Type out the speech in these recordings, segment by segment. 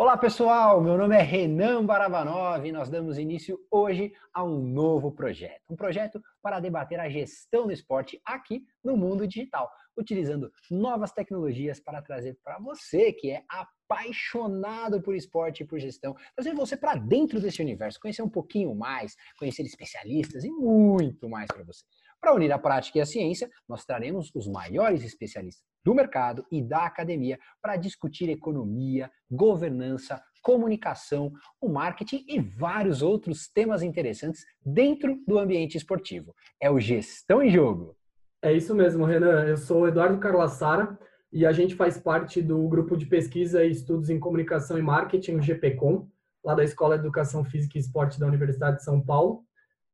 Olá pessoal, meu nome é Renan Barabanov e nós damos início hoje a um novo projeto. Um projeto para debater a gestão do esporte aqui no mundo digital, utilizando novas tecnologias para trazer para você que é apaixonado por esporte e por gestão, trazer você para dentro desse universo, conhecer um pouquinho mais, conhecer especialistas e muito mais para você. Para unir a prática e a ciência, nós traremos os maiores especialistas do mercado e da academia para discutir economia, governança, comunicação, o marketing e vários outros temas interessantes dentro do ambiente esportivo. É o Gestão em Jogo. É isso mesmo, Renan. Eu sou Eduardo Carlassara e a gente faz parte do grupo de pesquisa e estudos em comunicação e marketing, o GPCom, lá da Escola de Educação Física e Esporte da Universidade de São Paulo.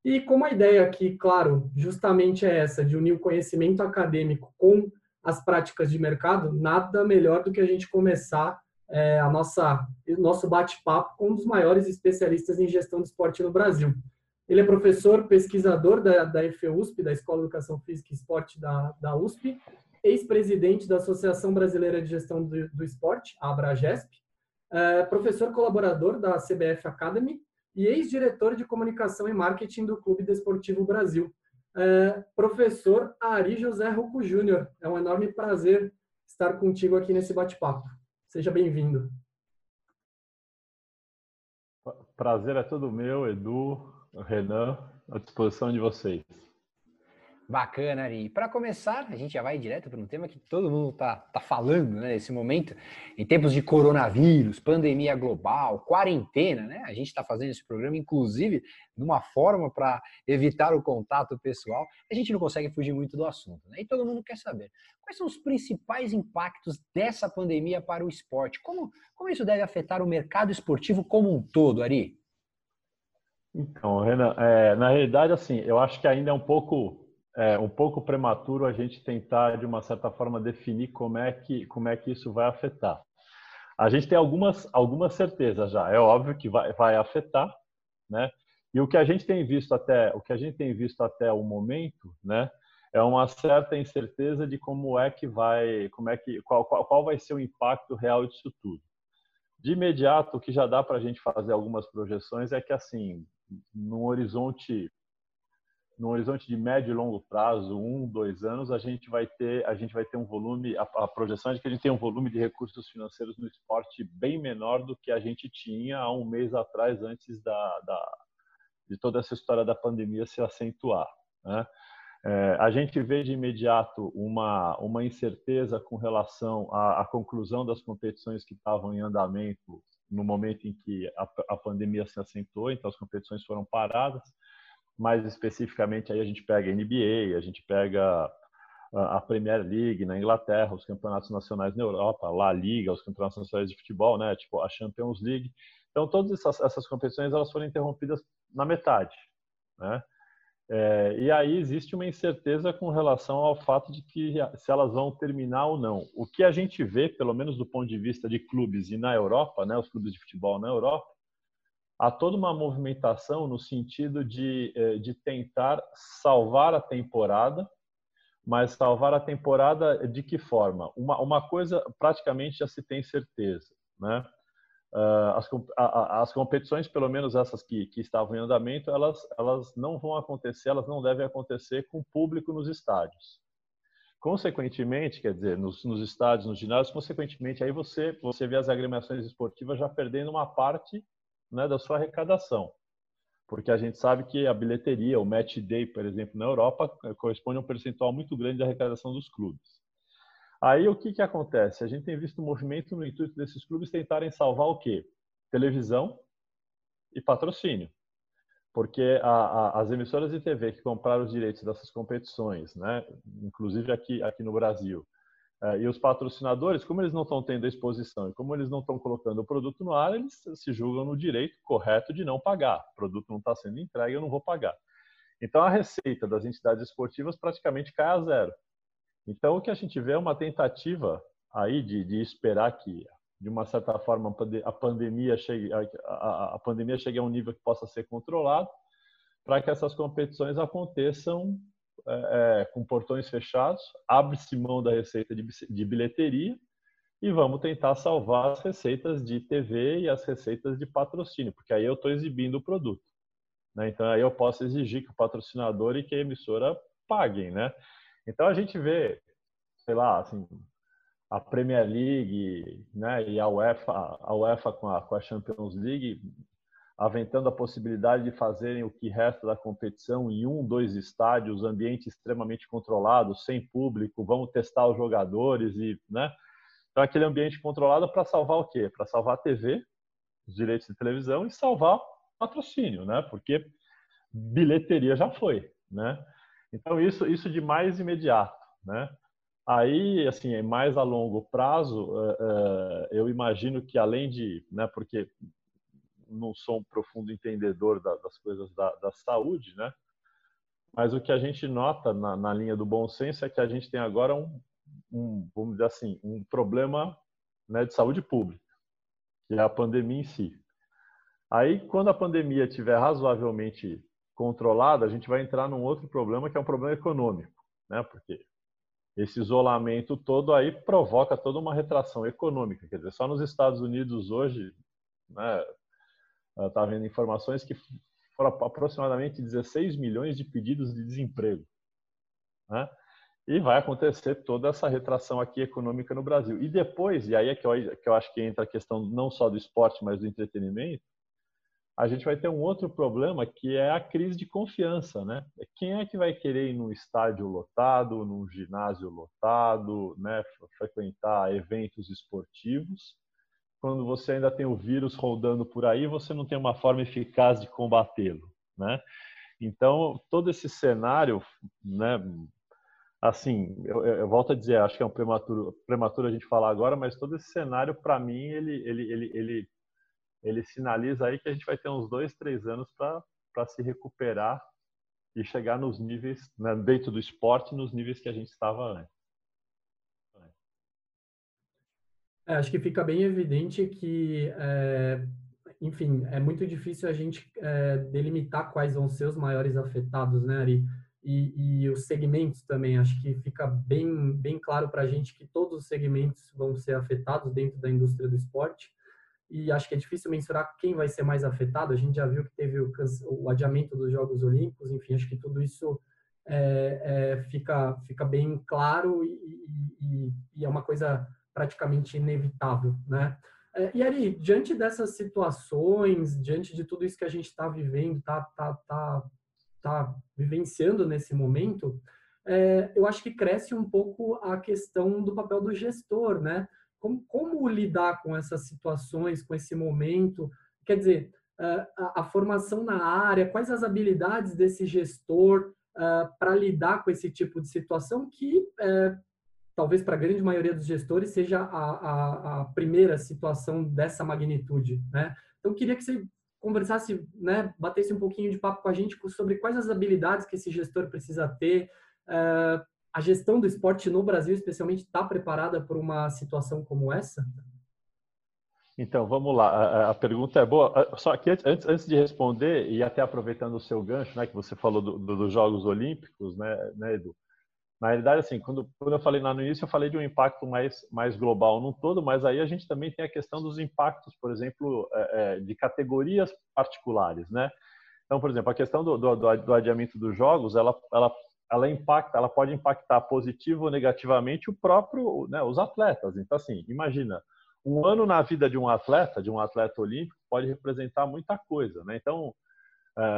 E como a ideia aqui, claro, justamente é essa, de unir o conhecimento acadêmico com as práticas de mercado, nada melhor do que a gente começar é, a nossa nosso bate-papo com um dos maiores especialistas em gestão de esporte no Brasil. Ele é professor, pesquisador da, da EFEUSP, da Escola de Educação Física e Esporte da, da USP, ex-presidente da Associação Brasileira de Gestão do, do Esporte, a Abragesp, é, professor colaborador da CBF Academy e ex-diretor de comunicação e marketing do Clube Desportivo Brasil. É, professor Ari José Ruco Júnior, é um enorme prazer estar contigo aqui nesse bate-papo. Seja bem-vindo. Prazer é todo meu, Edu, Renan, à disposição de vocês. Bacana, Ari. Para começar, a gente já vai direto para um tema que todo mundo está tá falando né, nesse momento. Em tempos de coronavírus, pandemia global, quarentena, né? A gente está fazendo esse programa, inclusive, de uma forma para evitar o contato pessoal. A gente não consegue fugir muito do assunto, né? E todo mundo quer saber quais são os principais impactos dessa pandemia para o esporte. Como, como isso deve afetar o mercado esportivo como um todo, Ari? Então, Renan, é, na realidade, assim, eu acho que ainda é um pouco é um pouco prematuro a gente tentar, de uma certa forma, definir como é que, como é que isso vai afetar. A gente tem algumas, algumas certezas já. É óbvio que vai, vai afetar, né? E o que a gente tem visto até, o que a gente tem visto até o momento, né? É uma certa incerteza de como é que vai, como é que, qual, qual, qual vai ser o impacto real disso tudo. De imediato, o que já dá para a gente fazer algumas projeções é que, assim, num horizonte no horizonte de médio e longo prazo, um, dois anos, a gente vai ter, a gente vai ter um volume, a, a, projeção é de que a gente tem um volume de recursos financeiros no esporte bem menor do que a gente tinha há um mês atrás, antes da, da de toda essa história da pandemia se acentuar. Né? É, a gente vê de imediato uma, uma incerteza com relação à, à conclusão das competições que estavam em andamento no momento em que a, a pandemia se acentuou, então as competições foram paradas mais especificamente aí a gente pega a NBA, a gente pega a Premier League na Inglaterra, os campeonatos nacionais na Europa, La Liga, os campeonatos nacionais de futebol, né, tipo a Champions League. Então todas essas, essas competições elas foram interrompidas na metade, né? É, e aí existe uma incerteza com relação ao fato de que se elas vão terminar ou não. O que a gente vê, pelo menos do ponto de vista de clubes e na Europa, né, os clubes de futebol na Europa, há toda uma movimentação no sentido de, eh, de tentar salvar a temporada, mas salvar a temporada de que forma? Uma, uma coisa praticamente já se tem certeza, né? Ah, as, as competições, pelo menos essas que, que estavam em andamento, elas, elas não vão acontecer, elas não devem acontecer com público nos estádios. Consequentemente, quer dizer, nos, nos estádios, nos ginásios, consequentemente, aí você, você vê as agremiações esportivas já perdendo uma parte né, da sua arrecadação. Porque a gente sabe que a bilheteria, o match day, por exemplo, na Europa, eh, corresponde a um percentual muito grande da arrecadação dos clubes. Aí o que, que acontece? A gente tem visto um movimento no intuito desses clubes tentarem salvar o quê? Televisão e patrocínio. Porque a, a, as emissoras de TV que compraram os direitos dessas competições, né, inclusive aqui, aqui no Brasil, e os patrocinadores, como eles não estão tendo exposição e como eles não estão colocando o produto no ar, eles se julgam no direito correto de não pagar. O produto não está sendo entregue, eu não vou pagar. Então, a receita das entidades esportivas praticamente cai a zero. Então, o que a gente vê é uma tentativa aí de, de esperar que, de uma certa forma, a pandemia chegue a, a, a pandemia chegue a um nível que possa ser controlado, para que essas competições aconteçam é, é, com portões fechados, abre-se mão da receita de, de bilheteria e vamos tentar salvar as receitas de TV e as receitas de patrocínio, porque aí eu estou exibindo o produto. Né? Então aí eu posso exigir que o patrocinador e que a emissora paguem, né? Então a gente vê, sei lá, assim, a Premier League, né, e a UEFA, a UEFA com a, com a Champions League aventando a possibilidade de fazerem o que resta da competição em um, dois estádios, ambiente extremamente controlado, sem público, vamos testar os jogadores e, né? Então aquele ambiente controlado para salvar o quê? Para salvar a TV, os direitos de televisão e salvar patrocínio, né? Porque bilheteria já foi, né? Então isso isso de mais imediato, né? Aí, assim, mais a longo prazo, eh, eh, eu imagino que além de, né, porque não sou um profundo entendedor das coisas da, da saúde, né? Mas o que a gente nota na, na, linha do bom senso é que a gente tem agora um, um vamos dizer assim, um problema né, de saúde pública, que é a pandemia em si. Aí, quando a pandemia estiver razoavelmente controlada, a gente vai entrar num outro problema que é um problema econômico, né? Porque esse isolamento todo aí provoca toda uma retração econômica. Quer dizer, só nos Estados Unidos hoje, né, está vendo informações que foram aproximadamente 16 milhões de pedidos de desemprego. Né? E vai acontecer toda essa retração aqui econômica no Brasil. E depois, e aí é que eu, que eu acho que entra a questão não só do esporte, mas do entretenimento, a gente vai ter um outro problema que é a crise de confiança, né? Quem é que vai querer ir num estádio lotado, num ginásio lotado, né? Frequentar eventos esportivos, quando você ainda tem o vírus rodando por aí, você não tem uma forma eficaz de combatê-lo, né? Então todo esse cenário, né? Assim, eu, eu, volto a dizer, acho que é um prematuro, prematuro a gente falar agora, mas todo esse cenário, para mim, ele, ele, ele, ele ele sinaliza aí que a gente vai ter uns dois, três anos para se recuperar e chegar nos níveis, né, dentro do esporte, nos níveis que a gente estava antes. É, acho que fica bem evidente que, é, enfim, é muito difícil a gente é, delimitar quais vão ser os maiores afetados, né, Ari? E, e os segmentos também, acho que fica bem, bem claro para a gente que todos os segmentos vão ser afetados dentro da indústria do esporte e acho que é difícil mensurar quem vai ser mais afetado. A gente já viu que teve o, o adiamento dos Jogos Olímpicos, enfim, acho que tudo isso é, é, fica, fica bem claro e, e, e, é uma coisa praticamente inevitável, né? É, e Ari, diante dessas situações, diante de tudo isso que a gente está vivendo, está tá, tá, tá vivenciando nesse momento, é, eu acho que cresce um pouco a questão do papel do gestor, né? Como, como lidar com essas situações, com esse momento? Quer dizer, a, a formação na área, quais as habilidades desse gestor uh, para lidar com esse tipo de situação que uh, talvez para a grande maioria dos gestores seja a, a, a, primeira situação dessa magnitude, né? Então queria que você conversasse, né, batesse um pouquinho de papo com a gente sobre quais as habilidades que esse gestor precisa ter, uh, a gestão do esporte no Brasil, especialmente, está preparada para uma situação como essa? Então, vamos lá. A, pergunta é boa. Só que antes, antes de responder, e até aproveitando o seu gancho, né, que você falou do, do, dos Jogos Olímpicos, né, né, Edu? Na realidade, assim, quando, quando eu falei lá no início, eu falei de um impacto mais, mais global no todo, mas aí a gente também tem a questão dos impactos, por exemplo, é, é, de categorias particulares, né? Então, por exemplo, a questão do, do, do adiamento dos jogos, ela, ela ela impacta, ela pode impactar positivo ou negativamente o próprio, né, os atletas. Então, assim, imagina, um ano na vida de um atleta, de um atleta olímpico, pode representar muita coisa, né? Então,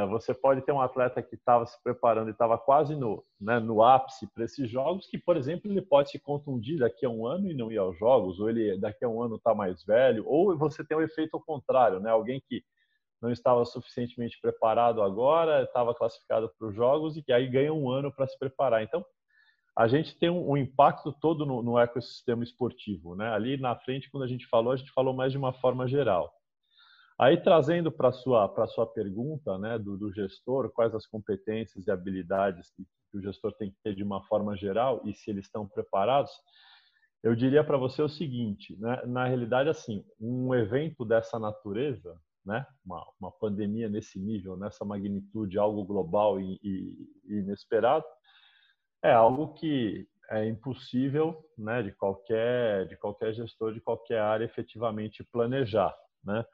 você pode ter um atleta que estava se preparando e estava quase no, né, no ápice para esses jogos, que, por exemplo, ele pode se contundir daqui a um ano e não ir aos jogos, ou ele daqui a um ano está mais velho, ou você tem o um efeito ao contrário, né? Alguém que não estava suficientemente preparado agora, estava classificado para os jogos e que aí ganha um ano para se preparar. Então, a gente tem um, um impacto todo no, no, ecossistema esportivo. Né? Ali na frente, quando a gente falou, a gente falou mais de uma forma geral. Aí, trazendo para sua, sua pergunta né, do, do, gestor, quais as competências e habilidades que, que o gestor tem que ter de uma forma geral e se eles estão preparados, eu diria para você o seguinte, né? na realidade, assim, um evento dessa natureza, né? Uma, uma pandemia nesse nível, nessa magnitude, algo global e, e, inesperado, é algo que é impossível, né, de qualquer de qualquer gestor de qualquer área efetivamente planejar, né?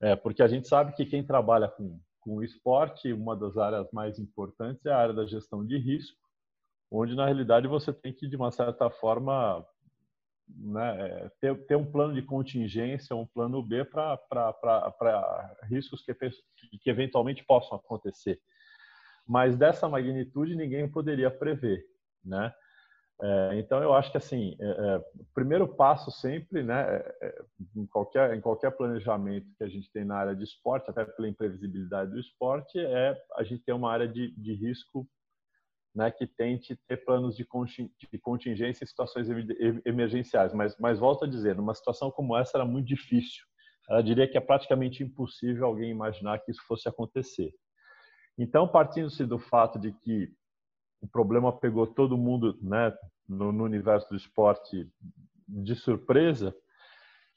É, porque a gente sabe que quem trabalha com com esporte, uma das áreas mais importantes é a área da gestão de risco, onde na realidade você tem que de uma certa forma né, ter, ter um plano de contingência, um plano B para riscos que, que eventualmente possam acontecer. Mas dessa magnitude ninguém poderia prever, né? É, então eu acho que assim, é, é, o primeiro passo sempre, né, é, é, em qualquer em qualquer planejamento que a gente tem na área de esporte, até pela imprevisibilidade do esporte, é a gente ter uma área de, de risco, né, que tente ter planos de, contingência em situações emergenciais. Mas, mas volto a dizer, numa situação como essa era muito difícil. Eu diria que é praticamente impossível alguém imaginar que isso fosse acontecer. Então, partindo-se do fato de que o problema pegou todo mundo né, no, no, universo do esporte de surpresa,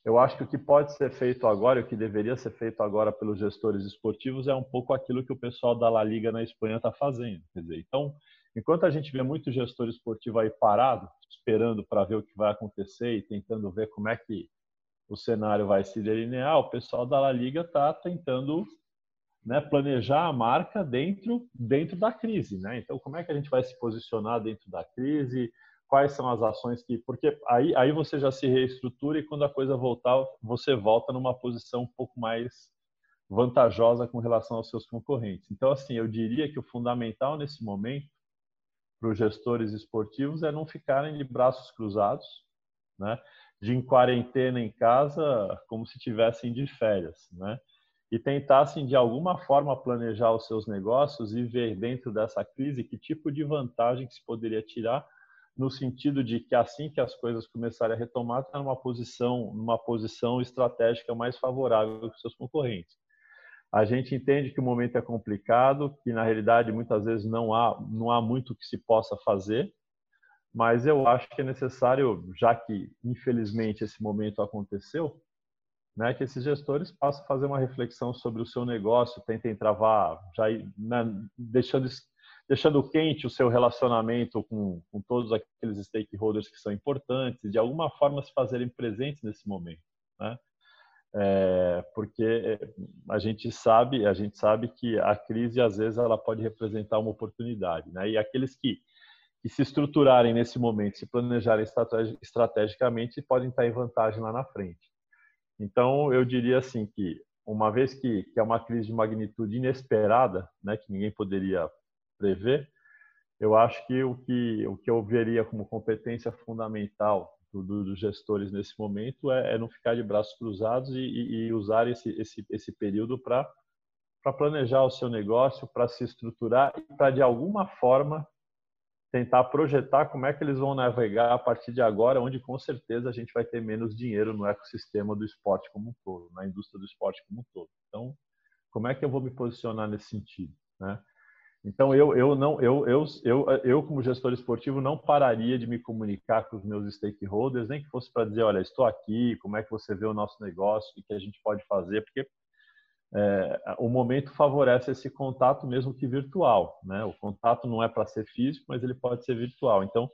eu acho que o que pode ser feito agora, o que deveria ser feito agora pelos gestores esportivos, é um pouco aquilo que o pessoal da La Liga na Espanha está fazendo. Quer dizer, então, enquanto a gente vê muito gestor esportivo aí parado, esperando para ver o que vai acontecer e tentando ver como é que o cenário vai se delinear, o pessoal da La Liga está tentando né, planejar a marca dentro, dentro da crise. Né? Então, como é que a gente vai se posicionar dentro da crise? Quais são as ações que. Porque aí, aí você já se reestrutura e quando a coisa voltar, você volta numa posição um pouco mais vantajosa com relação aos seus concorrentes. Então, assim, eu diria que o fundamental nesse momento para os gestores esportivos é não ficarem de braços cruzados, né? de em quarentena em casa como se tivessem de férias, né? E tentassem de alguma forma planejar os seus negócios e ver dentro dessa crise que tipo de vantagem que se poderia tirar no sentido de que assim que as coisas começarem a retomar, está numa posição, numa posição estratégica mais favorável que seus concorrentes. A gente entende que o momento é complicado, que na realidade muitas vezes não há não há muito que se possa fazer, mas eu acho que é necessário, já que infelizmente esse momento aconteceu, né, que esses gestores possam fazer uma reflexão sobre o seu negócio, tentem travar, já né, deixando, deixando quente o seu relacionamento com, com todos aqueles stakeholders que são importantes, de alguma forma se fazerem presentes nesse momento, né? É, porque a gente sabe, a gente sabe que a crise às vezes ela pode representar uma oportunidade, né? E aqueles que que se estruturarem nesse momento, se planejarem estrategicamente, podem estar em vantagem lá na frente. Então, eu diria assim que, uma vez que, que é uma crise de magnitude inesperada, né, que ninguém poderia prever, eu acho que o que, o que eu veria como competência fundamental do, do, dos gestores nesse momento é, é, não ficar de braços cruzados e, e, e usar esse, esse, esse período para planejar o seu negócio, para se estruturar e para, de alguma forma, tentar projetar como é que eles vão navegar a partir de agora, onde com certeza a gente vai ter menos dinheiro no ecossistema do esporte como um todo, na indústria do esporte como um todo. Então, como é que eu vou me posicionar nesse sentido, né? Então eu eu não eu eu eu, eu como gestor esportivo não pararia de me comunicar com os meus stakeholders, nem que fosse para dizer, olha, estou aqui, como é que você vê o nosso negócio, o que a gente pode fazer, porque é, o momento favorece esse contato mesmo que virtual. Né? O contato não é para ser físico, mas ele pode ser virtual. Então,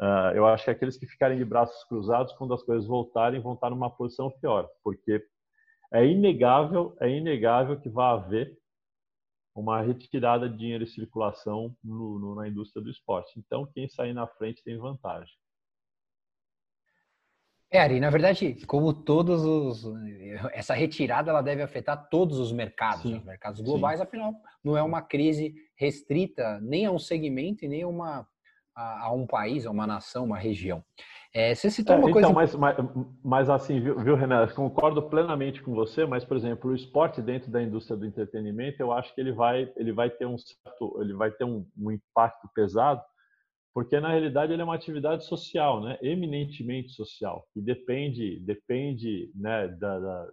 uh, eu acho que aqueles que ficarem de braços cruzados, quando as coisas voltarem, vão estar numa posição pior, porque é inegável, é inegável que vai haver uma retirada de dinheiro em circulação no, no, na indústria do esporte. Então, quem sair na frente tem vantagem. É, Ari, na verdade, como todos os. Essa retirada ela deve afetar todos os mercados, né? os mercados globais, sim. afinal, não é uma crise restrita nem a um segmento e nem a, uma, a, a um país, a uma nação, uma região. É, você citou uma é, então, coisa. Mas, mas, mas assim, viu, viu, Renan? Concordo plenamente com você, mas, por exemplo, o esporte dentro da indústria do entretenimento, eu acho que ele vai, ele vai ter um certo, ele vai ter um, um impacto pesado porque na realidade ele é uma atividade social, né? eminentemente social, que depende, depende né, da, da,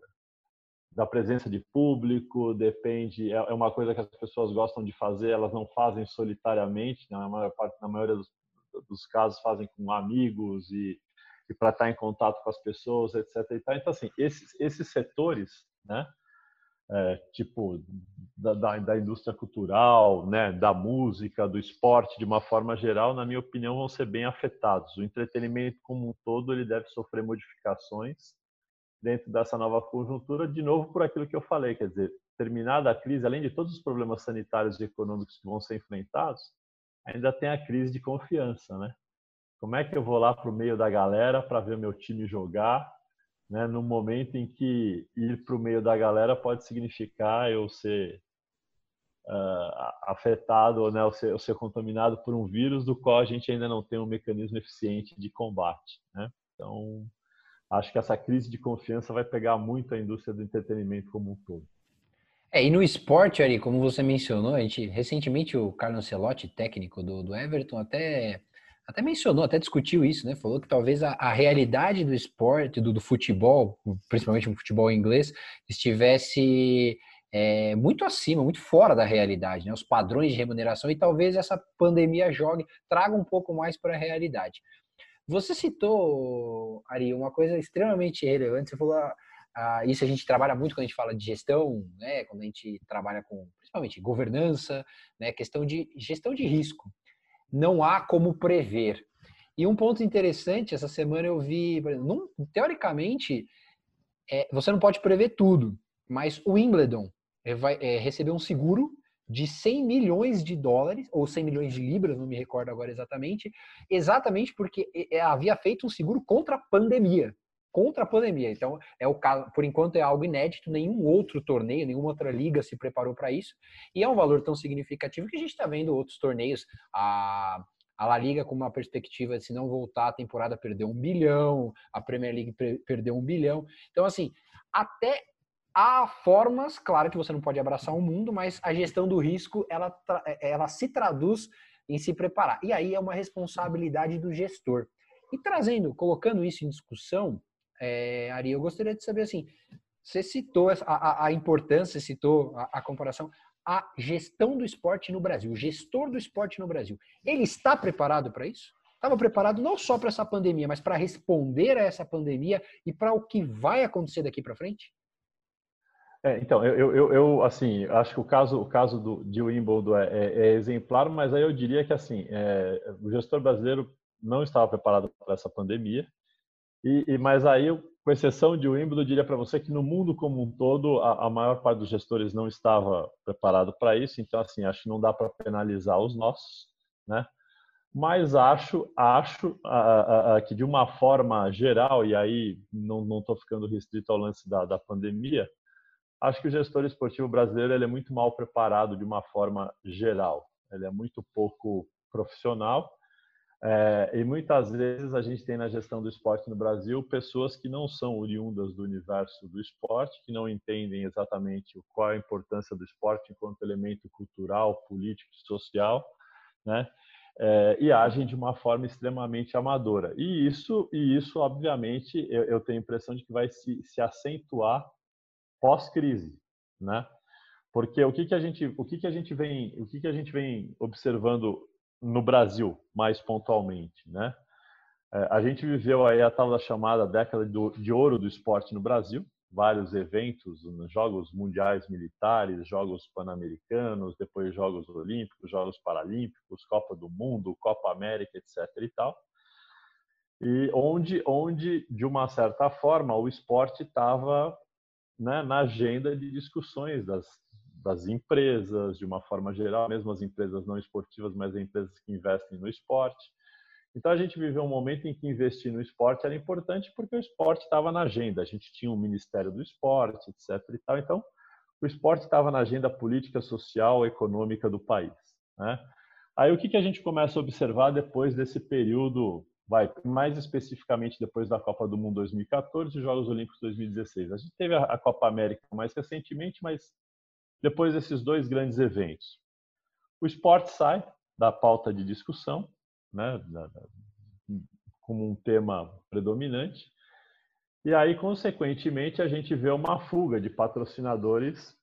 da, presença de público, depende, é, é uma coisa que as pessoas gostam de fazer, elas não fazem solitariamente, na maior parte, na maioria dos, dos casos fazem com amigos e, e para estar em contato com as pessoas, etc. Então, assim, esses, esses setores, né? É, tipo da, da, da, indústria cultural, né, da música, do esporte, de uma forma geral, na minha opinião, vão ser bem afetados. O entretenimento como um todo ele deve sofrer modificações dentro dessa nova conjuntura, de novo por aquilo que eu falei, quer dizer, terminada a crise, além de todos os problemas sanitários e econômicos que vão ser enfrentados, ainda tem a crise de confiança, né? Como é que eu vou lá para o meio da galera para ver meu time jogar, né? No momento em que ir para o meio da galera pode significar eu ser uh, afetado, né? Ou ser, ou ser contaminado por um vírus do qual a gente ainda não tem um mecanismo eficiente de combate, né? Então, acho que essa crise de confiança vai pegar muito a indústria do entretenimento como um todo. É, e no esporte, Ari, como você mencionou, a gente recentemente o Carlos Ancelotti, técnico do, do Everton, até até mencionou, até discutiu isso, né? Falou que talvez a, a realidade do esporte, do, do, futebol, principalmente o futebol inglês, estivesse é, muito acima, muito fora da realidade, né? Os padrões de remuneração e talvez essa pandemia jogue, traga um pouco mais para a realidade. Você citou, Ari, uma coisa extremamente relevante. Você falou, ah, ah, isso a gente trabalha muito quando a gente fala de gestão, né? Quando a gente trabalha com, principalmente, governança, né? Questão de gestão de risco não há como prever. E um ponto interessante, essa semana eu vi, teoricamente, é, você não pode prever tudo, mas o Wimbledon é, vai é, receber um seguro de 100 milhões de dólares, ou 100 milhões de libras, não me recordo agora exatamente, exatamente porque é, é, havia feito um seguro contra a pandemia. Contra a pandemia. Então, é o caso, por enquanto é algo inédito, nenhum outro torneio, nenhuma outra liga se preparou para isso. E é um valor tão significativo que a gente está vendo outros torneios. A, a La Liga com uma perspectiva de se não voltar a temporada perdeu um bilhão, a Premier League perdeu um bilhão. Então, assim, até há formas, claro que você não pode abraçar o mundo, mas a gestão do risco, ela, ela se traduz em se preparar. E aí é uma responsabilidade do gestor. E trazendo, colocando isso em discussão, é, Ari, eu gostaria de saber assim, você citou a, a, a importância, citou a, a, comparação, a gestão do esporte no Brasil, o gestor do esporte no Brasil, ele está preparado para isso? Estava preparado não só para essa pandemia, mas para responder a essa pandemia e para o que vai acontecer daqui para frente? É, então, eu, eu, eu, assim, acho que o caso, o caso do, de Wimbledon é, é, é exemplar, mas aí eu diria que, assim, é, o gestor brasileiro não estava preparado para essa pandemia, e, e, mas aí, com exceção de Wimbledon, eu diria para você que no mundo como um todo, a, a maior parte dos gestores não estava preparado para isso. Então, assim, acho que não dá para penalizar os nossos, né? Mas acho, acho que de uma forma geral, e aí não estou ficando restrito ao lance da, da pandemia, acho que o gestor esportivo brasileiro ele é muito mal preparado de uma forma geral. Ele é muito pouco profissional é, e muitas vezes a gente tem na gestão do esporte no Brasil pessoas que não são oriundas do universo do esporte, que não entendem exatamente qual é a importância do esporte enquanto elemento cultural, político e social, né? É, e agem de uma forma extremamente amadora. E isso, e isso obviamente, eu, eu tenho a impressão de que vai se, se acentuar pós-crise, né? Porque o que, que a gente, o que, que a gente vem, o que, que a gente vem observando no Brasil, mais pontualmente, né? É, a gente viveu aí a tal da chamada década de ouro do esporte no Brasil, vários eventos, jogos mundiais militares, jogos pan-americanos, depois jogos olímpicos, jogos paralímpicos, Copa do Mundo, Copa América, etc. e tal. E onde, onde de uma certa forma o esporte estava né, na agenda de discussões das, das empresas, de uma forma geral, mesmo as empresas não esportivas, mas as empresas que investem no esporte. Então a gente viveu um momento em que investir no esporte era importante porque o esporte estava na agenda. A gente tinha um Ministério do Esporte, etc. E tal. Então o esporte estava na agenda política, social, econômica do país. Né? Aí o que, que a gente começa a observar depois desse período, vai mais especificamente depois da Copa do Mundo 2014 e Jogos Olímpicos 2016. A gente teve a Copa América mais recentemente, mas depois desses dois grandes eventos. O esporte sai da pauta de discussão, né, como um tema predominante, e aí, consequentemente, a gente vê uma fuga de patrocinadores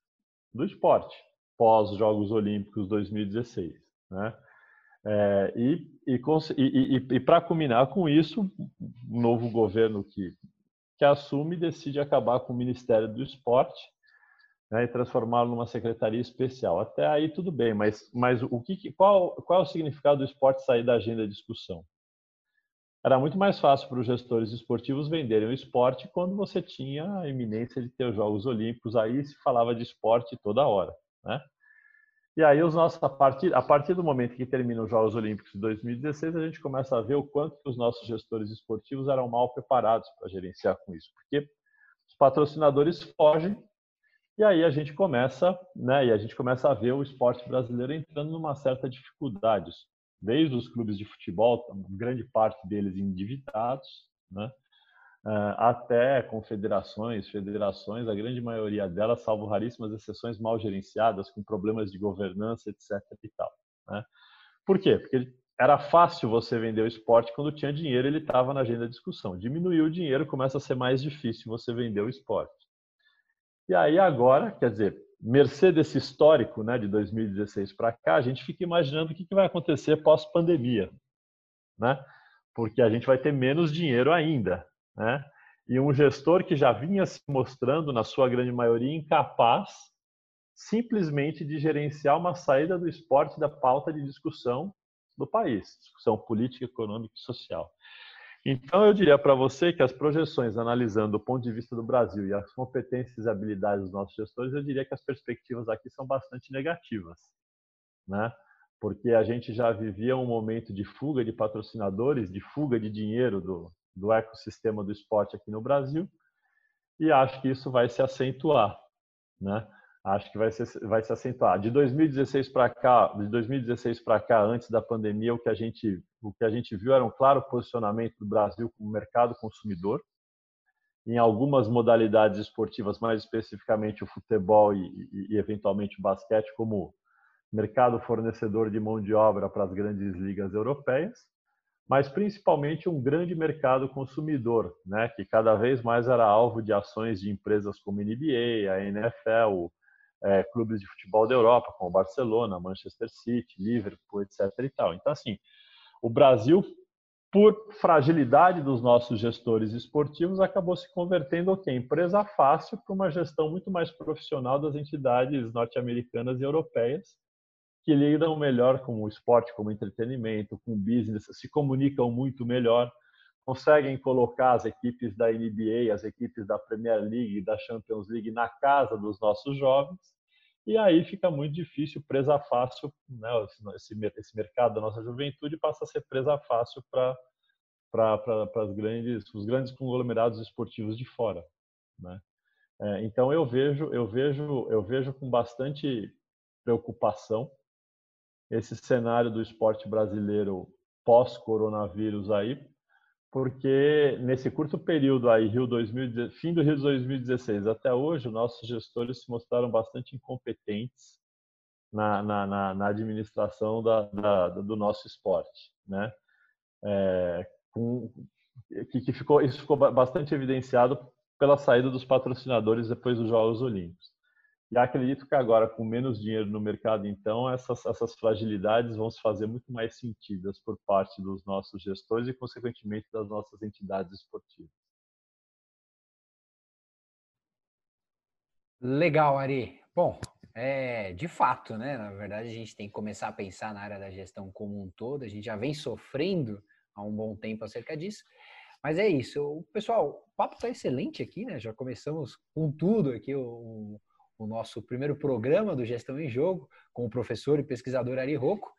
do esporte pós Jogos Olímpicos 2016. Né? É, e e, e, e, para culminar com isso, o novo governo que, que assume decide acabar com o Ministério do Esporte né, e transformá-lo numa secretaria especial. Até aí tudo bem, mas, mas o que, qual, qual é o significado do esporte sair da agenda de discussão? Era muito mais fácil para os gestores esportivos venderem o esporte quando você tinha a iminência de ter os Jogos Olímpicos, aí se falava de esporte toda hora, né? E aí os nossos a partir a partir do momento que terminam os Jogos Olímpicos de 2016, a gente começa a ver o quanto os nossos gestores esportivos eram mal preparados para gerenciar com isso, porque os patrocinadores fogem e aí a gente começa, né, e a gente começa a ver o esporte brasileiro entrando numa certa dificuldade, desde os clubes de futebol, grande parte deles endividados, né, eh, até confederações, federações, a grande maioria delas, salvo raríssimas exceções, mal gerenciadas, com problemas de governança, etc. E tal, né? Por quê? Porque era fácil você vender o esporte quando tinha dinheiro, ele estava na agenda de discussão. Diminuiu o dinheiro, começa a ser mais difícil você vender o esporte. E aí agora, quer dizer, mercê desse histórico, né, de 2016 para cá, a gente fica imaginando o que, que vai acontecer pós-pandemia, né? Porque a gente vai ter menos dinheiro ainda, né? E um gestor que já vinha se mostrando, na sua grande maioria, incapaz simplesmente de gerenciar uma saída do esporte da pauta de discussão do país, discussão política, econômica e social. Então, eu diria para você que as projeções, analisando o ponto de vista do Brasil e as competências e habilidades dos nossos gestores, eu diria que as perspectivas aqui são bastante negativas, né? Porque a gente já vivia um momento de fuga de patrocinadores, de fuga de dinheiro do, do ecossistema do esporte aqui no Brasil, e acho que isso vai se acentuar, né? Acho que vai se, vai se acentuar. De 2016 para cá, de 2016 para cá, antes da pandemia, o que a gente o que a gente viu era um claro posicionamento do Brasil como mercado consumidor. Em algumas modalidades esportivas, mais especificamente o futebol e, e, e eventualmente o basquete, como mercado fornecedor de mão de obra para as grandes ligas europeias mas principalmente um grande mercado consumidor, né, que cada vez mais era alvo de ações de empresas como a NBA, a NFL, é, clubes de futebol da Europa, como Barcelona, Manchester City, Liverpool, etc. E tal. Então, assim, o Brasil, por fragilidade dos nossos gestores esportivos, acabou se convertendo o quê? Empresa fácil para uma gestão muito mais profissional das entidades norte-americanas e europeias, que lidam melhor com o esporte como entretenimento, com o business, se comunicam muito melhor, conseguem colocar as equipes da NBA, as equipes da Premier League, da Champions League na casa dos nossos jovens, e aí fica muito difícil, presa fácil, né, esse, esse mercado da nossa juventude passa a ser presa fácil para para os grandes os grandes conglomerados esportivos de fora, né? É, então eu vejo eu vejo eu vejo com bastante preocupação esse cenário do esporte brasileiro pós-coronavírus aí, porque nesse curto período aí, Rio 2000, fim do Rio 2016 até hoje, nossos gestores se mostraram bastante incompetentes na, na, na, na administração da, da, do nosso esporte, né? É, com, que, que ficou, isso ficou bastante evidenciado pela saída dos patrocinadores depois dos Jogos Olímpicos. E acredito que agora, com menos dinheiro no mercado, então, essas, essas fragilidades vão se fazer muito mais sentidas por parte dos nossos gestores e, consequentemente, das nossas entidades esportivas. Legal, Ari. Bom, é, de fato, né? Na verdade, a gente tem que começar a pensar na área da gestão como um todo. A gente já vem sofrendo há um bom tempo acerca disso. Mas é isso. Pessoal, o papo está excelente aqui, né? Já começamos com tudo aqui. O, o nosso primeiro programa do Gestão em Jogo com o professor e pesquisador Ari Rocco.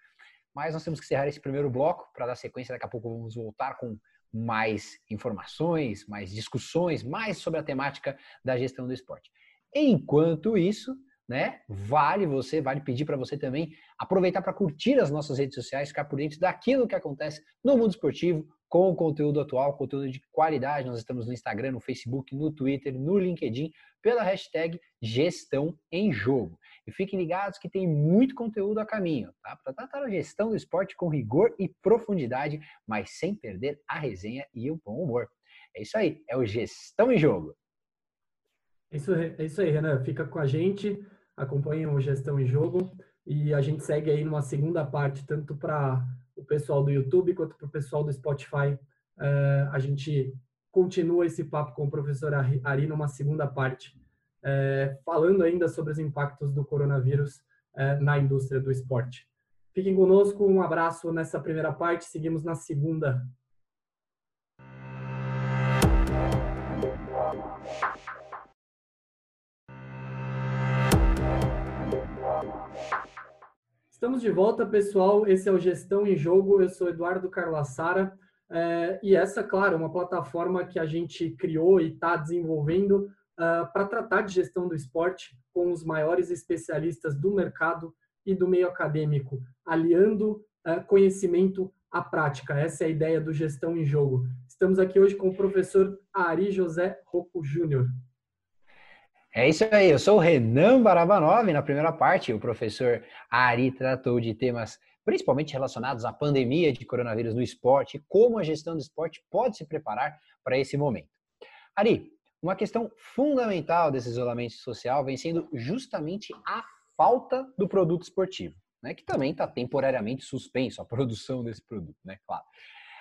Mas nós temos que encerrar esse primeiro bloco para dar sequência. Daqui a pouco vamos voltar com mais informações, mais discussões, mais sobre a temática da gestão do esporte. Enquanto isso, né, vale você, vale pedir para você também aproveitar para curtir as nossas redes sociais, ficar por dentro daquilo que acontece no mundo esportivo, com conteúdo atual, conteúdo de qualidade. Nós estamos no Instagram, no Facebook, no Twitter, no LinkedIn, pela hashtag Gestão em Jogo. E fiquem ligados que tem muito conteúdo a caminho, tá? Para tratar a gestão do esporte com rigor e profundidade, mas sem perder a resenha e o bom humor. É isso aí, é o Gestão em Jogo. Isso, é isso aí, Renan. Fica com a gente, acompanha o Gestão em Jogo e a gente segue aí numa segunda parte, tanto para o pessoal do YouTube quanto para o pessoal do Spotify. Uh, a gente continua esse papo com o professor Ari numa segunda parte é, falando ainda sobre os impactos do coronavírus é, na indústria do esporte. Fiquem conosco, um abraço nessa primeira parte, seguimos na segunda. Estamos de volta, pessoal. Esse é o Gestão em Jogo. Eu sou Eduardo Carlassara. É, e essa, claro, é uma plataforma que a gente criou e está desenvolvendo uh, para tratar de gestão do esporte com os maiores especialistas do mercado e do meio acadêmico, aliando uh, conhecimento à prática. Essa é a ideia do Gestão em Jogo. Estamos aqui hoje com o professor Ari José Rocco Júnior. É isso aí, eu sou o Renan Barabanov. Na primeira parte, o professor Ari tratou de temas principalmente relacionados à pandemia de coronavírus no esporte, como a gestão do esporte pode se preparar para esse momento. Ari, uma questão fundamental desse isolamento social vem sendo justamente a falta do produto esportivo, né, que também está temporariamente suspenso a produção desse produto, né, claro.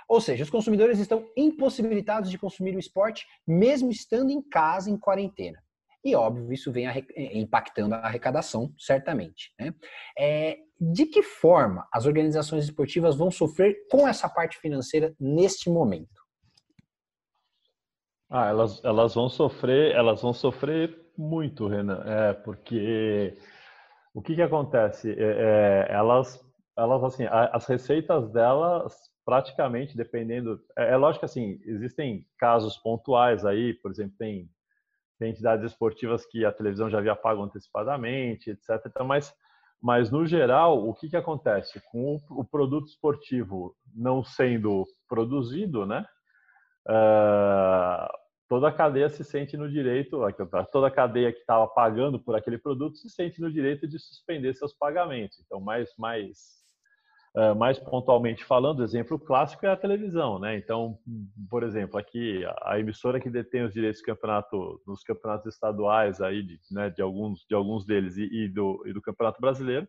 Ou seja, os consumidores estão impossibilitados de consumir o esporte, mesmo estando em casa em quarentena. E, óbvio, isso vem é, impactando a arrecadação, certamente. Né? É, de que forma as organizações esportivas vão sofrer com essa parte financeira neste momento? Ah, elas, elas vão sofrer, elas vão sofrer muito, Renan, é, porque o que, que acontece? É, é, elas, elas, assim, as receitas delas, praticamente, dependendo. É, é lógico assim, existem casos pontuais aí, por exemplo, tem, tem entidades esportivas que a televisão já havia pago antecipadamente, etc. Então, mas, mas, no geral, o que, que acontece? Com o, o produto esportivo não sendo produzido, né? Uh, toda a cadeia se sente no direito, toda a cadeia que estava pagando por aquele produto se sente no direito de suspender seus pagamentos. Então, mais, mais, mais pontualmente falando, exemplo clássico é a televisão, né? Então, por exemplo, aqui a emissora que detém os direitos do campeonato, nos campeonatos estaduais aí de, né, de alguns, de alguns deles e, e, do, e do campeonato brasileiro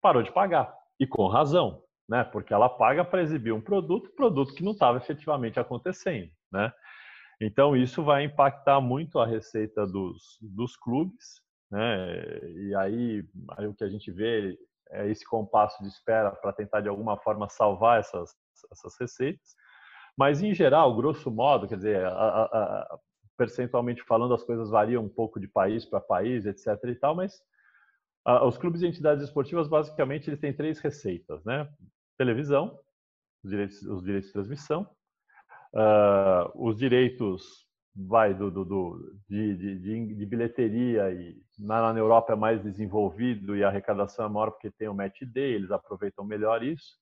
parou de pagar e com razão, né? Porque ela paga para exibir um produto, produto que não estava efetivamente acontecendo, né? Então, isso vai impactar muito a receita dos, dos clubes, né? E aí, aí o que a gente vê esse compasso de espera para tentar, de alguma forma, salvar essas, essas receitas. Mas, em geral, grosso modo, quer dizer, a, a, a, percentualmente falando, as coisas variam um pouco de país para país, etc. e tal, mas os clubes e entidades esportivas, basicamente, eles têm três receitas, né? Televisão, os direitos, os direitos de transmissão, uh, os direitos vai do, do, do de, de, de, bilheteria e na, na, Europa é mais desenvolvido e a arrecadação é maior porque tem o match day, eles aproveitam melhor isso,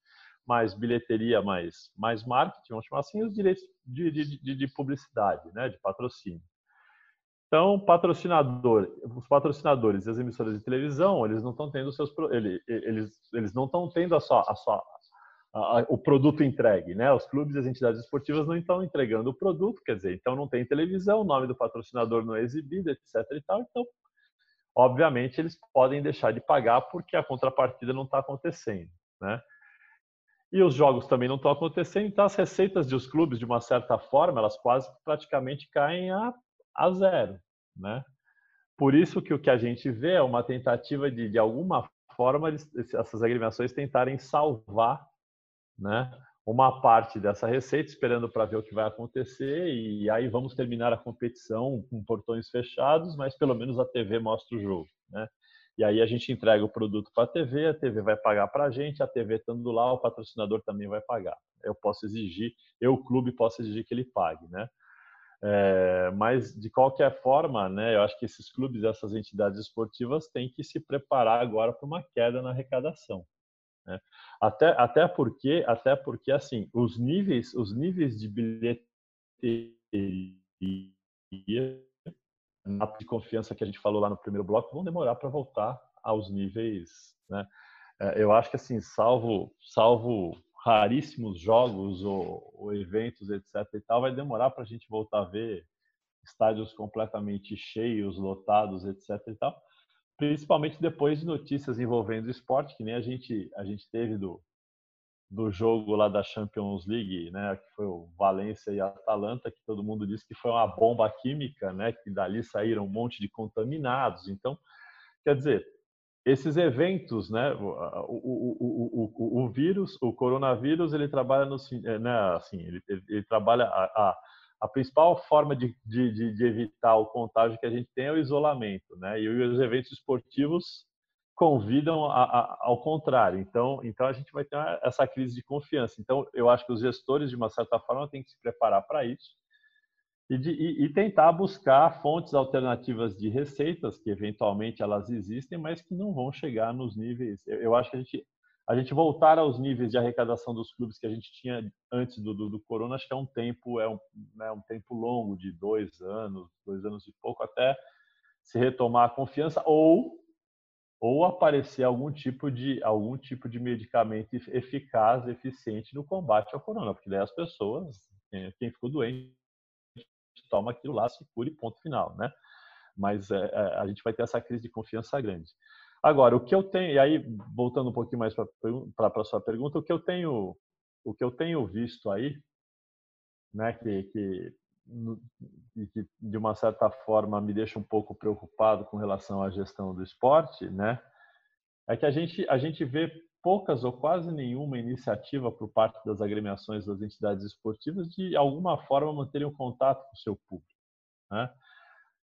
mais bilheteria, mais, mais marketing, vamos chamar assim, os direitos de, de, de publicidade, né, de patrocínio. Então, patrocinador, os patrocinadores e as emissoras de televisão, eles não estão tendo seus eles, eles, eles não estão tendo a sua, a sua o produto entregue, né? Os clubes e as entidades esportivas não estão entregando o produto, quer dizer, então não tem televisão, o nome do patrocinador não é exibido, etc. E tal. Então, obviamente, eles podem deixar de pagar porque a contrapartida não está acontecendo, né? E os jogos também não estão acontecendo, então as receitas dos clubes, de uma certa forma, elas quase praticamente caem a, a zero, né? Por isso que o que a gente vê é uma tentativa de, de alguma forma, essas agremiações tentarem salvar né, uma parte dessa receita, esperando para ver o que vai acontecer, e aí vamos terminar a competição com portões fechados, mas pelo menos a TV mostra o jogo. Né? E aí a gente entrega o produto para a TV, a TV vai pagar para a gente, a TV estando lá, o patrocinador também vai pagar. Eu posso exigir, eu, o clube, posso exigir que ele pague. Né? É, mas, de qualquer forma, né, eu acho que esses clubes, essas entidades esportivas têm que se preparar agora para uma queda na arrecadação. Né? Até, até porque, até porque assim, os níveis, os níveis de bilheteria de confiança que a gente falou lá no primeiro bloco vão demorar para voltar aos níveis, né? É, eu acho que assim, salvo, salvo raríssimos jogos ou, ou eventos, etc. e tal, vai demorar para a gente voltar a ver estádios completamente cheios, lotados, etc. e tal principalmente depois de notícias envolvendo o esporte, que nem a gente, a gente teve do, do jogo lá da Champions League, né, que foi o Valência e Atalanta, que todo mundo disse que foi uma bomba química, né, que dali saíram um monte de contaminados. Então, quer dizer, esses eventos, né, o, o, o, o, vírus, o coronavírus, ele trabalha no, né, assim, ele, ele trabalha a, a, a, principal forma de, de, de, evitar o contágio que a gente tem é o isolamento, né, e os eventos esportivos convidam a, a, ao contrário. Então, então a gente vai ter essa crise de confiança. Então, eu acho que os gestores, de uma certa forma, têm que se preparar para isso e, de, e, e, tentar buscar fontes alternativas de receitas que eventualmente elas existem, mas que não vão chegar nos níveis. Eu, eu acho que a gente a gente voltar aos níveis de arrecadação dos clubes que a gente tinha antes do, do, do corona, acho que é um tempo é um, né, um tempo longo de dois anos, dois anos e pouco até se retomar a confiança ou ou aparecer algum tipo de algum tipo de medicamento eficaz, eficiente no combate ao corona, porque daí as pessoas, quem ficou doente, toma aquilo lá, se cure, ponto final, né? Mas é, é a gente vai ter essa crise de confiança grande. Agora, o que eu tenho, e aí voltando um pouquinho mais para a sua pergunta, o que eu tenho, o que eu tenho visto aí, né, que, que que de uma certa forma me deixa um pouco preocupado com relação à gestão do esporte, né? É que a gente a gente vê poucas ou quase nenhuma iniciativa por parte das agremiações das entidades esportivas de alguma forma manterem o contato com o seu público, né?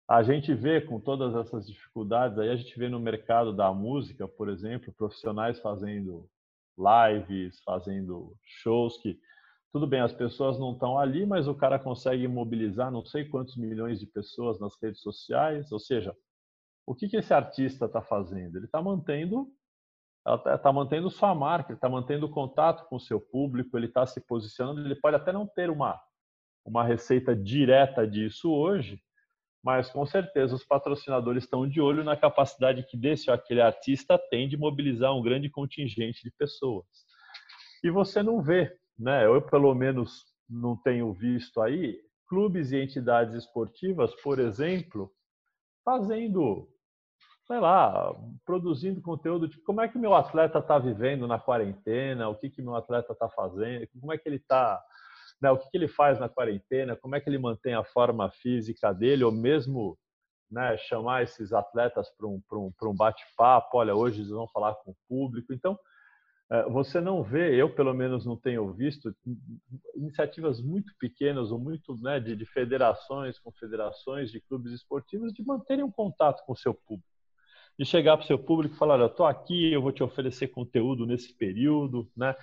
A gente vê com todas essas dificuldades aí a gente vê no mercado da música, por exemplo, profissionais fazendo lives, fazendo shows que tudo bem, as pessoas não estão ali, mas o cara consegue mobilizar não sei quantos milhões de pessoas nas redes sociais. Ou seja, o que, que esse artista está fazendo? Ele está mantendo está tá mantendo sua marca, ele está mantendo contato com o seu público, ele está se posicionando. Ele pode até não ter uma, uma receita direta disso hoje, mas com certeza os patrocinadores estão de olho na capacidade que desse ou aquele artista tem de mobilizar um grande contingente de pessoas. E você não vê né? Eu pelo menos não tenho visto aí clubes e entidades esportivas, por exemplo, fazendo, sei lá, produzindo conteúdo de como é que meu atleta está vivendo na quarentena, o que que meu atleta está fazendo, como é que ele está, né, o que que ele faz na quarentena, como é que ele mantém a forma física dele, ou mesmo né, chamar esses atletas para um, um, um bate-papo, olha, hoje eles vão falar com o público. Então, é, você não vê, eu pelo menos não tenho visto, iniciativas muito pequenas ou muito né, de, de federações, confederações, de clubes esportivos, de manterem um contato com o seu público. De chegar para o seu público e falar: Olha, eu estou aqui, eu vou te oferecer conteúdo nesse período. Né?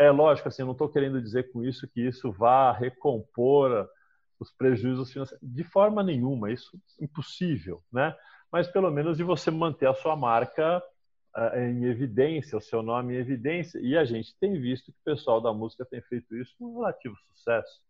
É lógico, assim, não estou querendo dizer com isso que isso vá recompor os prejuízos financeiros. De forma nenhuma, isso é impossível. Né? Mas pelo menos de você manter a sua marca em evidência, o seu nome em evidência. E a gente tem visto que o pessoal da música tem feito isso com relativo sucesso.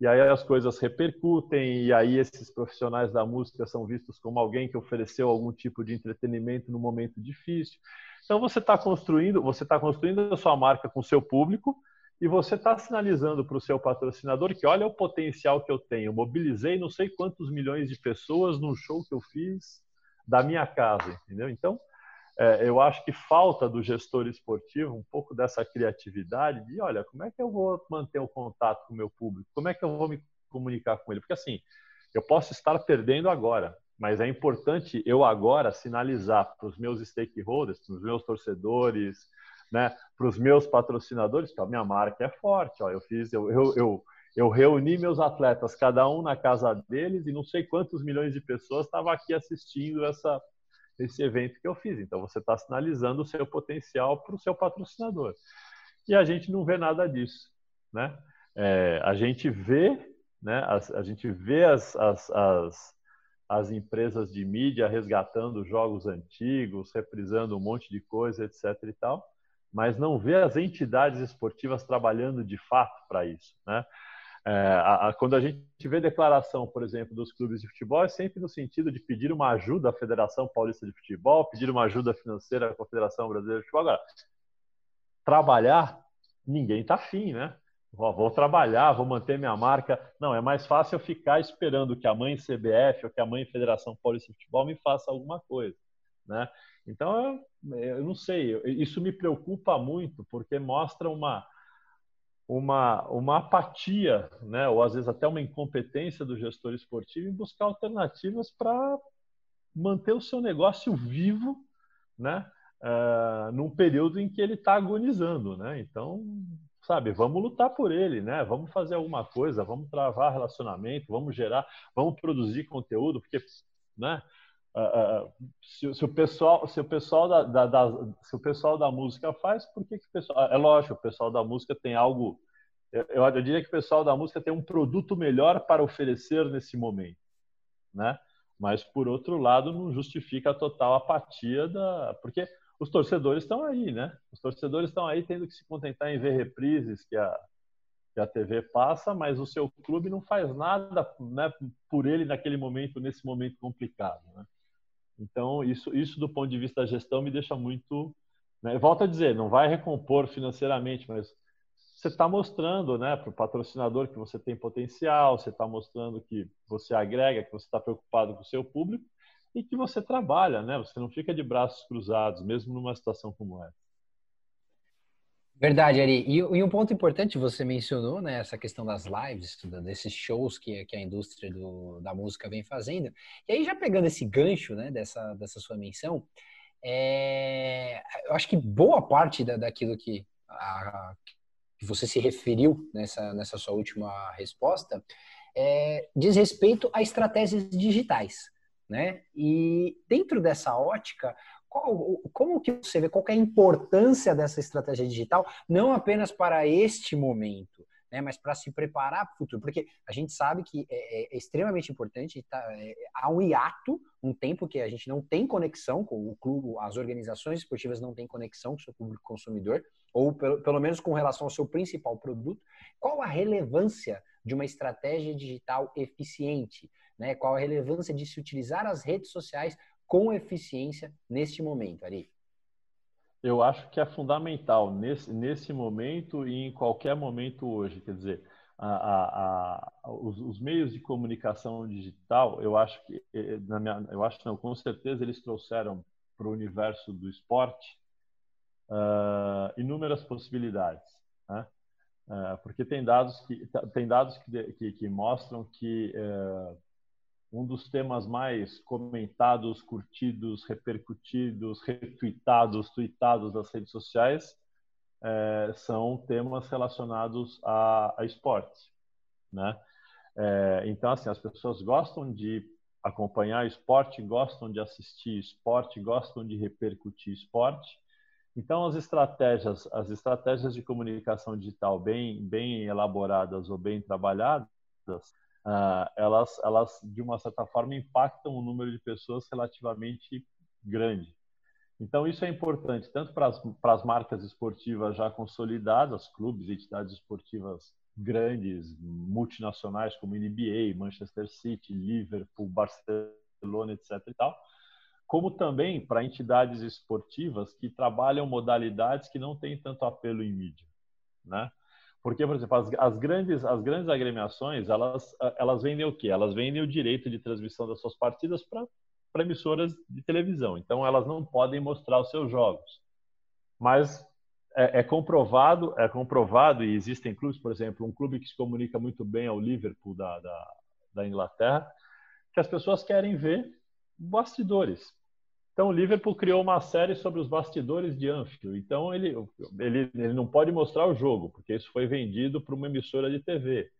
E aí as coisas repercutem, e aí esses profissionais da música são vistos como alguém que ofereceu algum tipo de entretenimento no momento difícil. Então você está construindo, você está construindo a sua marca com o seu público e você está sinalizando para o seu patrocinador que olha o potencial que eu tenho. mobilizei não sei quantos milhões de pessoas num show que eu fiz da minha casa, entendeu? Então é, eu acho que falta do gestor esportivo um pouco dessa criatividade de, olha, como é que eu vou manter o contato com o meu público? Como é que eu vou me comunicar com ele? Porque assim, eu posso estar perdendo agora, mas é importante eu agora sinalizar para os meus stakeholders, para os meus torcedores, né, para os meus patrocinadores que a minha marca é forte. Ó, eu fiz, eu, eu, eu, eu reuni meus atletas, cada um na casa deles, e não sei quantos milhões de pessoas estavam aqui assistindo essa esse evento que eu fiz. Então você está sinalizando o seu potencial para o seu patrocinador. E a gente não vê nada disso, né? É, a gente vê, né? A, a gente vê as, as, as, as, empresas de mídia resgatando jogos antigos, reprisando um monte de coisa, etc. e tal, mas não vê as entidades esportivas trabalhando de fato para isso, né? É, a, a, quando a gente vê declaração, por exemplo, dos clubes de futebol, é sempre no sentido de pedir uma ajuda à Federação Paulista de Futebol, pedir uma ajuda financeira à Confederação Brasileira de Futebol. Agora, trabalhar, ninguém está afim, né? Vou, trabalhar, vou manter minha marca. Não, é mais fácil eu ficar esperando que a mãe CBF ou que a mãe Federação Paulista de Futebol me faça alguma coisa, né? Então, eu, eu não sei, isso me preocupa muito, porque mostra uma uma, uma apatia, né, ou às vezes até uma incompetência do gestor esportivo em buscar alternativas para manter o seu negócio vivo, né, uh, num período em que ele está agonizando, né? Então, sabe, vamos lutar por ele, né? Vamos fazer alguma coisa, vamos travar relacionamento, vamos gerar, vamos produzir conteúdo, porque, né? Uh, uh, se, se, o pessoal, se o pessoal da, da, da, se o pessoal da música faz, por que, que o pessoal? É lógico, o pessoal da música tem algo. Eu, eu diria que o pessoal da música tem um produto melhor para oferecer nesse momento, né? Mas por outro lado, não justifica a total apatia da, porque os torcedores estão aí, né? Os torcedores estão aí tendo que se contentar em ver reprises que a, que a TV passa, mas o seu clube não faz nada né, por ele naquele momento, nesse momento complicado, né? Então, isso, isso do ponto de vista da gestão me deixa muito. Né? Volto a dizer, não vai recompor financeiramente, mas você está mostrando né, para o patrocinador que você tem potencial, você está mostrando que você agrega, que você está preocupado com o seu público e que você trabalha, né? Você não fica de braços cruzados, mesmo numa situação como essa. Verdade, Ari. E, e, um ponto importante você mencionou, né, essa questão das lives, desses shows que, que a indústria do, da música vem fazendo. E aí, já pegando esse gancho, né, dessa, dessa sua menção, é, eu acho que boa parte da, daquilo que, a, que você se referiu nessa, nessa sua última resposta é, diz respeito a estratégias digitais né? E dentro dessa ótica, qual, como que você vê qual é a importância dessa estratégia digital, não apenas para este momento, né, mas para se preparar para o futuro? Porque a gente sabe que é, é extremamente importante, tá, é, há um hiato, um tempo que a gente não tem conexão com o clube, as organizações esportivas não têm conexão com o seu público consumidor, ou pelo, pelo menos com relação ao seu principal produto. Qual a relevância de uma estratégia digital eficiente? Né? Qual a relevância de se utilizar as redes sociais com eficiência neste momento, Ari? Eu acho que é fundamental nesse, nesse momento e em qualquer momento hoje. Quer dizer, a, a, a, os, os, meios de comunicação digital, eu acho que, na minha, eu acho não, com certeza eles trouxeram para o universo do esporte uh, inúmeras possibilidades, né? uh, porque tem dados que tem dados que, que, que mostram que uh, um dos temas mais comentados, curtidos, repercutidos, retweetados, tweetados das redes sociais é, são temas relacionados a, a esporte, né? É, então, assim, as pessoas gostam de acompanhar esporte, gostam de assistir esporte, gostam de repercutir esporte. Então, as estratégias, as estratégias de comunicação digital bem, bem elaboradas ou bem trabalhadas, uh, elas, elas, de uma certa forma, impactam um número de pessoas relativamente grande. Então, isso é importante tanto para as, marcas esportivas já consolidadas, clubes, entidades esportivas grandes, multinacionais como NBA, Manchester City, Liverpool, Barcelona, etc. e tal, como também para entidades esportivas que trabalham modalidades que não têm tanto apelo em mídia, né? Porque, por exemplo, as, as, grandes, as grandes agremiações, elas, elas vendem o quê? Elas vendem o direito de transmissão das suas partidas para emissoras de televisão. Então, elas não podem mostrar os seus jogos. Mas é, é, comprovado, é comprovado, e existem clubes, por exemplo, um clube que se comunica muito bem ao Liverpool da, da, da Inglaterra, que as pessoas querem ver bastidores. Então, o Liverpool criou uma série sobre os bastidores de Anfield. Então, ele, ele, ele não pode mostrar o jogo, porque isso foi vendido para uma emissora de TV.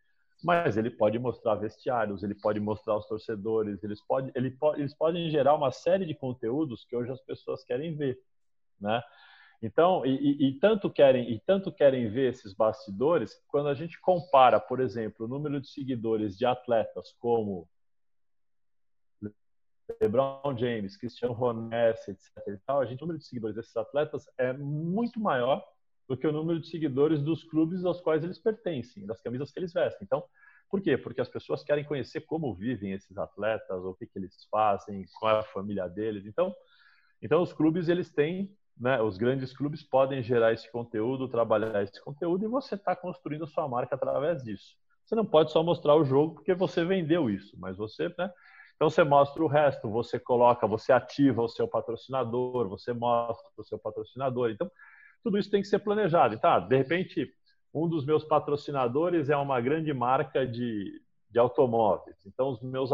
Mas ele pode mostrar vestiários, ele pode mostrar os torcedores, eles, pode, ele eles podem gerar uma série de conteúdos que hoje as pessoas querem ver, né? Então, e, e, tanto querem e tanto querem ver esses bastidores, quando a gente compara, por exemplo, o número de seguidores de atletas como LeBron James, Cristiano Ronaldo, etc. E tal, a gente, o número de seguidores desses atletas é muito maior do que o número de seguidores dos clubes aos quais eles pertencem, das camisas que eles vestem. Então, por quê? Porque as pessoas querem conhecer como vivem esses atletas, o que, que eles fazem, qual é a família deles. Então, então os clubes eles têm, né, os grandes clubes podem gerar esse conteúdo, trabalhar esse conteúdo e você está construindo a sua marca através disso. Você não pode só mostrar o jogo porque você vendeu isso, mas você, né, então você mostra o resto, você coloca, você ativa o seu patrocinador, você mostra o seu patrocinador. Então tudo isso tem que ser planejado. E tá, de repente um dos meus patrocinadores é uma grande marca de, de automóveis. Então, os meus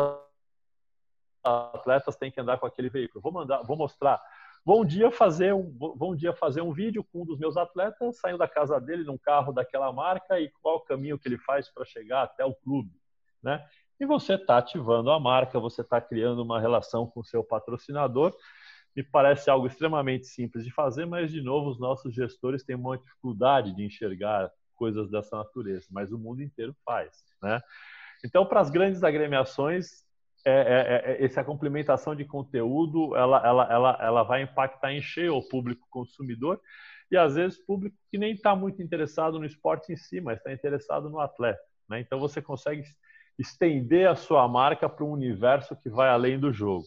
atletas têm que andar com aquele veículo. Vou mandar, vou mostrar. Vou um dia fazer um, vou um dia fazer um vídeo com um dos meus atletas saindo da casa dele num carro daquela marca e qual o caminho que ele faz para chegar até o clube, né? E você está ativando a marca, você está criando uma relação com o seu patrocinador. Me parece algo extremamente simples de fazer, mas de novo os nossos gestores têm uma dificuldade de enxergar coisas dessa natureza, mas o mundo inteiro faz, né? Então, para as grandes agremiações, é, é, é, essa complementação de conteúdo ela, ela, ela, ela vai impactar em cheio o público consumidor e às vezes público que nem está muito interessado no esporte em si, mas está interessado no atleta. Né? Então você consegue estender a sua marca para um universo que vai além do jogo.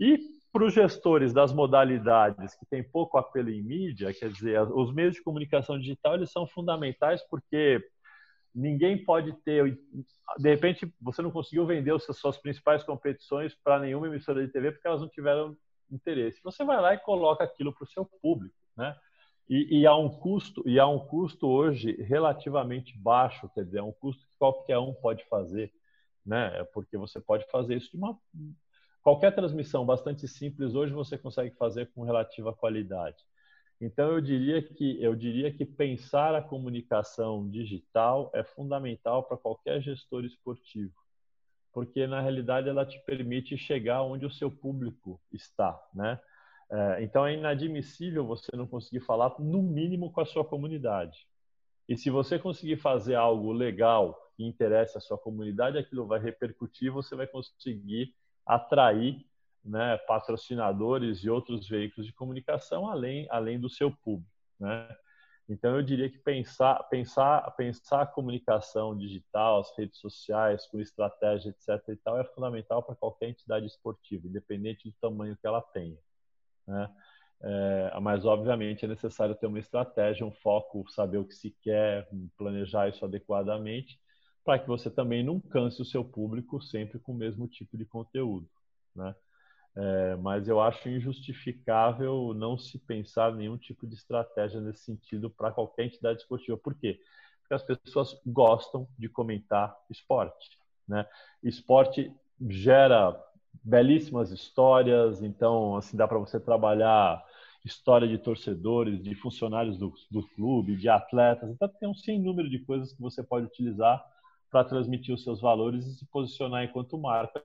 E para os gestores das modalidades que têm pouco apelo em mídia, quer dizer, os meios de comunicação digital eles são fundamentais porque ninguém pode ter. De repente, você não conseguiu vender as suas principais competições para nenhuma emissora de TV porque elas não tiveram interesse. Você vai lá e coloca aquilo para o seu público, né? E, e, há um custo e há um custo hoje relativamente baixo, quer dizer, é um custo que qualquer um pode fazer, né? Porque você pode fazer isso de uma qualquer transmissão bastante simples hoje você consegue fazer com relativa qualidade. Então eu diria que eu diria que pensar a comunicação digital é fundamental para qualquer gestor esportivo, porque na realidade ela te permite chegar onde o seu público está, né? É, então é inadmissível você não conseguir falar no mínimo com a sua comunidade. E se você conseguir fazer algo legal que interesse a sua comunidade, aquilo vai repercutir, você vai conseguir atrair né, patrocinadores e outros veículos de comunicação além, além do seu público. Né? Então, eu diria que pensar, pensar, pensar a comunicação digital, as redes sociais, com estratégia, etc. e tal, é fundamental para qualquer entidade esportiva, independente do tamanho que ela tenha. Né? É, mas, obviamente, é necessário ter uma estratégia, um foco, saber o que se quer, planejar isso adequadamente, para que você também não canse o seu público sempre com o mesmo tipo de conteúdo. Né? É, mas eu acho injustificável não se pensar nenhum tipo de estratégia nesse sentido para qualquer entidade esportiva. Por quê? Porque as pessoas gostam de comentar esporte. Né? Esporte gera belíssimas histórias, então assim dá para você trabalhar história de torcedores, de funcionários do, do clube, de atletas, então tem um sem número de coisas que você pode utilizar para transmitir os seus valores e se posicionar enquanto marca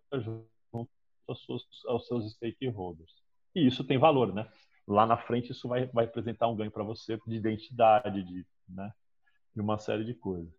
aos seus, aos seus stakeholders. E isso tem valor, né? Lá na frente isso vai, vai apresentar um ganho para você de identidade, de, né? de uma série de coisas.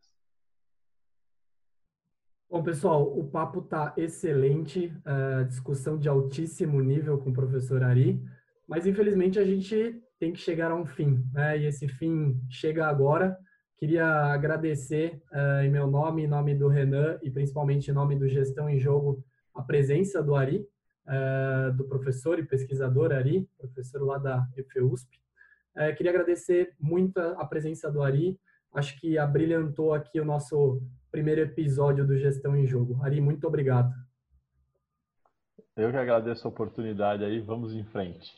Bom, pessoal, o papo está excelente, uh, discussão de altíssimo nível com o professor Ari, mas infelizmente a gente tem que chegar a um fim, né? E esse fim chega agora. Queria agradecer uh, em meu nome, em nome do Renan e principalmente em nome do Gestão em Jogo, a presença do Ari, uh, do professor e pesquisador Ari, professor lá da EFEUSP. Queria agradecer muito a presença do Ari, acho que abrilhantou aqui o nosso primeiro episódio do Gestão em Jogo. Ari, muito obrigado. Eu que agradeço a oportunidade aí, vamos em frente.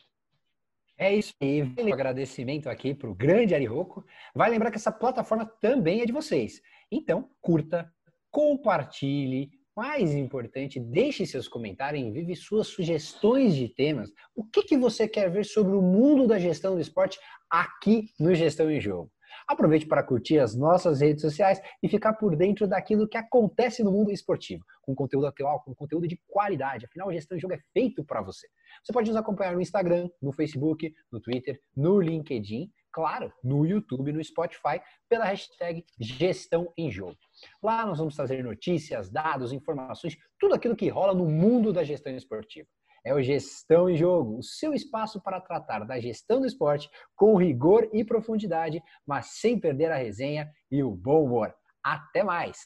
É isso aí. Um agradecimento aqui para o grande Ari Rocco. Vai lembrar que essa plataforma também é de vocês. Então, curta, compartilhe, mais importante, deixe seus comentários, envie suas sugestões de temas. O que, que você quer ver sobre o mundo da gestão do esporte aqui no Gestão em Jogo? Aproveite para curtir as nossas redes sociais e ficar por dentro daquilo que acontece no mundo esportivo, com conteúdo atual, com conteúdo de qualidade. Afinal, a gestão em jogo é feito para você. Você pode nos acompanhar no Instagram, no Facebook, no Twitter, no LinkedIn claro, no YouTube, no Spotify, pela hashtag Gestão em Jogo. Lá nós vamos trazer notícias, dados, informações, tudo aquilo que rola no mundo da gestão esportiva é o Gestão em Jogo, o seu espaço para tratar da gestão do esporte com rigor e profundidade, mas sem perder a resenha e o bom humor. Até mais!